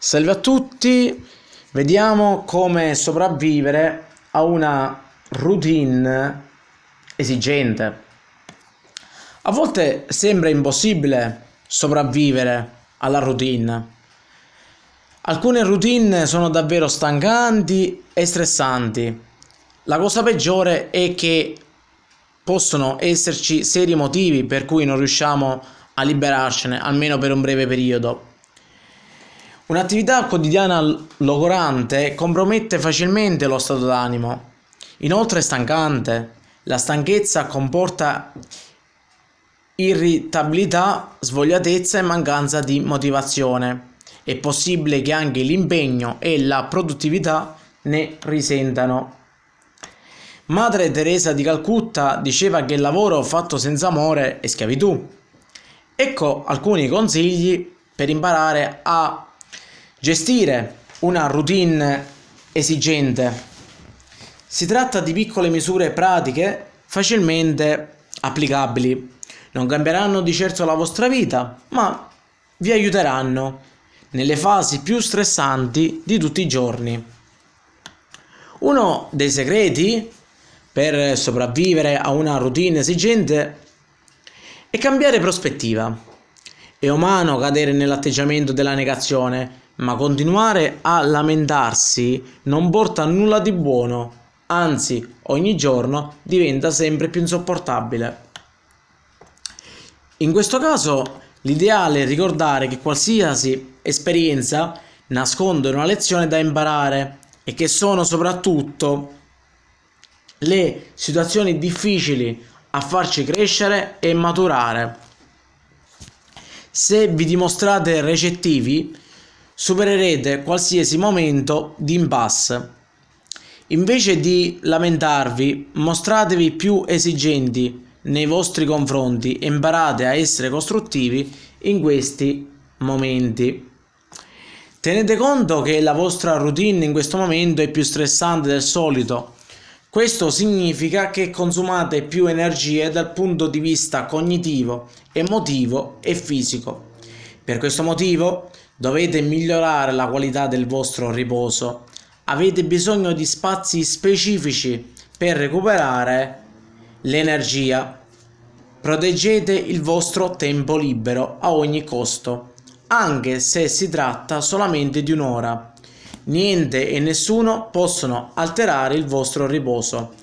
Salve a tutti, vediamo come sopravvivere a una routine esigente. A volte sembra impossibile sopravvivere alla routine. Alcune routine sono davvero stancanti e stressanti. La cosa peggiore è che possono esserci seri motivi per cui non riusciamo a liberarcene, almeno per un breve periodo. Un'attività quotidiana logorante compromette facilmente lo stato d'animo. Inoltre è stancante. La stanchezza comporta irritabilità, svogliatezza e mancanza di motivazione. È possibile che anche l'impegno e la produttività ne risentano. Madre Teresa di Calcutta diceva che il lavoro fatto senza amore è schiavitù. Ecco alcuni consigli per imparare a Gestire una routine esigente. Si tratta di piccole misure pratiche facilmente applicabili. Non cambieranno di certo la vostra vita, ma vi aiuteranno nelle fasi più stressanti di tutti i giorni. Uno dei segreti per sopravvivere a una routine esigente è cambiare prospettiva. È umano cadere nell'atteggiamento della negazione ma continuare a lamentarsi non porta a nulla di buono, anzi ogni giorno diventa sempre più insopportabile. In questo caso l'ideale è ricordare che qualsiasi esperienza nasconde una lezione da imparare e che sono soprattutto le situazioni difficili a farci crescere e maturare. Se vi dimostrate recettivi, supererete qualsiasi momento di impasse. Invece di lamentarvi, mostratevi più esigenti nei vostri confronti e imparate a essere costruttivi in questi momenti. Tenete conto che la vostra routine in questo momento è più stressante del solito. Questo significa che consumate più energie dal punto di vista cognitivo, emotivo e fisico. Per questo motivo Dovete migliorare la qualità del vostro riposo. Avete bisogno di spazi specifici per recuperare l'energia. Proteggete il vostro tempo libero a ogni costo, anche se si tratta solamente di un'ora. Niente e nessuno possono alterare il vostro riposo.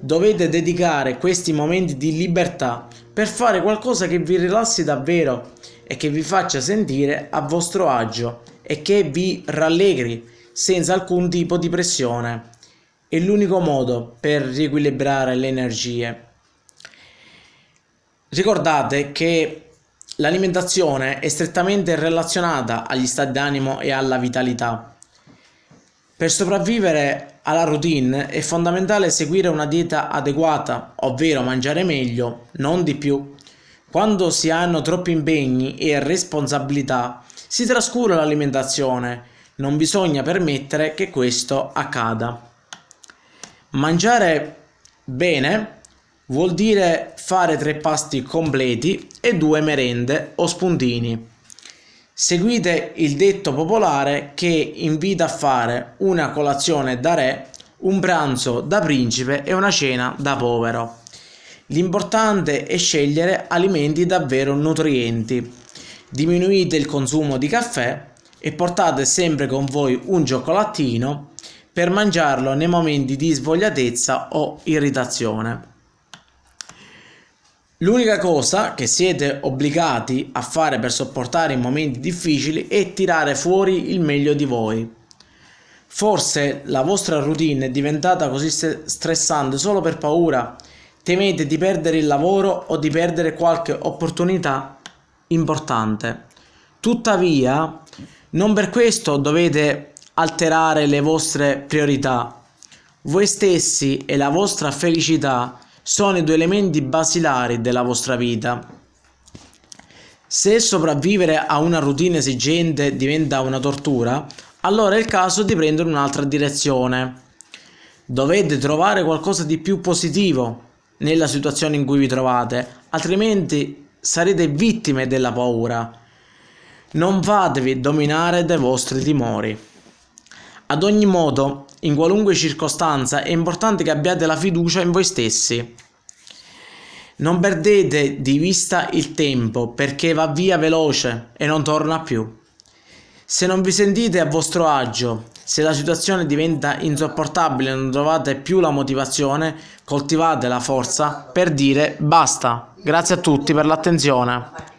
Dovete dedicare questi momenti di libertà per fare qualcosa che vi rilassi davvero e che vi faccia sentire a vostro agio e che vi rallegri senza alcun tipo di pressione. È l'unico modo per riequilibrare le energie. Ricordate che l'alimentazione è strettamente relazionata agli stati d'animo e alla vitalità. Per sopravvivere alla routine è fondamentale seguire una dieta adeguata, ovvero mangiare meglio, non di più, quando si hanno troppi impegni e responsabilità, si trascura l'alimentazione. Non bisogna permettere che questo accada. Mangiare bene vuol dire fare tre pasti completi e due merende o spuntini. Seguite il detto popolare che invita a fare una colazione da re, un pranzo da principe e una cena da povero. L'importante è scegliere alimenti davvero nutrienti. Diminuite il consumo di caffè e portate sempre con voi un cioccolatino per mangiarlo nei momenti di svogliatezza o irritazione. L'unica cosa che siete obbligati a fare per sopportare i momenti difficili è tirare fuori il meglio di voi. Forse la vostra routine è diventata così stressante solo per paura temete di perdere il lavoro o di perdere qualche opportunità importante. Tuttavia, non per questo dovete alterare le vostre priorità. Voi stessi e la vostra felicità sono i due elementi basilari della vostra vita. Se sopravvivere a una routine esigente diventa una tortura, allora è il caso di prendere un'altra direzione. Dovete trovare qualcosa di più positivo nella situazione in cui vi trovate, altrimenti sarete vittime della paura. Non fatevi dominare dai vostri timori. Ad ogni modo, in qualunque circostanza, è importante che abbiate la fiducia in voi stessi. Non perdete di vista il tempo perché va via veloce e non torna più. Se non vi sentite a vostro agio, se la situazione diventa insopportabile e non trovate più la motivazione, coltivate la forza per dire basta. Grazie a tutti per l'attenzione.